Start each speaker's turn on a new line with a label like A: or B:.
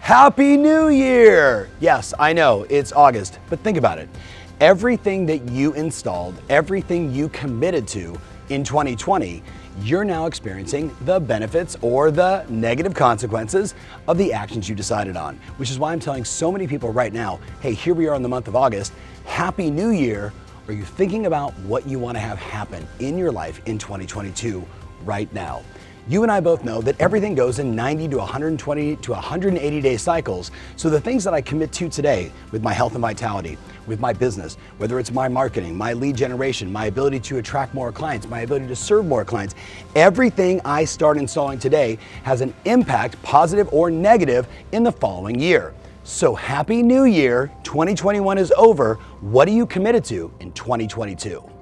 A: Happy New Year! Yes, I know it's August, but think about it. Everything that you installed, everything you committed to in 2020, you're now experiencing the benefits or the negative consequences of the actions you decided on. Which is why I'm telling so many people right now hey, here we are in the month of August. Happy New Year! Are you thinking about what you want to have happen in your life in 2022 right now? You and I both know that everything goes in 90 to 120 to 180 day cycles. So the things that I commit to today with my health and vitality, with my business, whether it's my marketing, my lead generation, my ability to attract more clients, my ability to serve more clients, everything I start installing today has an impact, positive or negative, in the following year. So happy new year. 2021 is over. What are you committed to in 2022?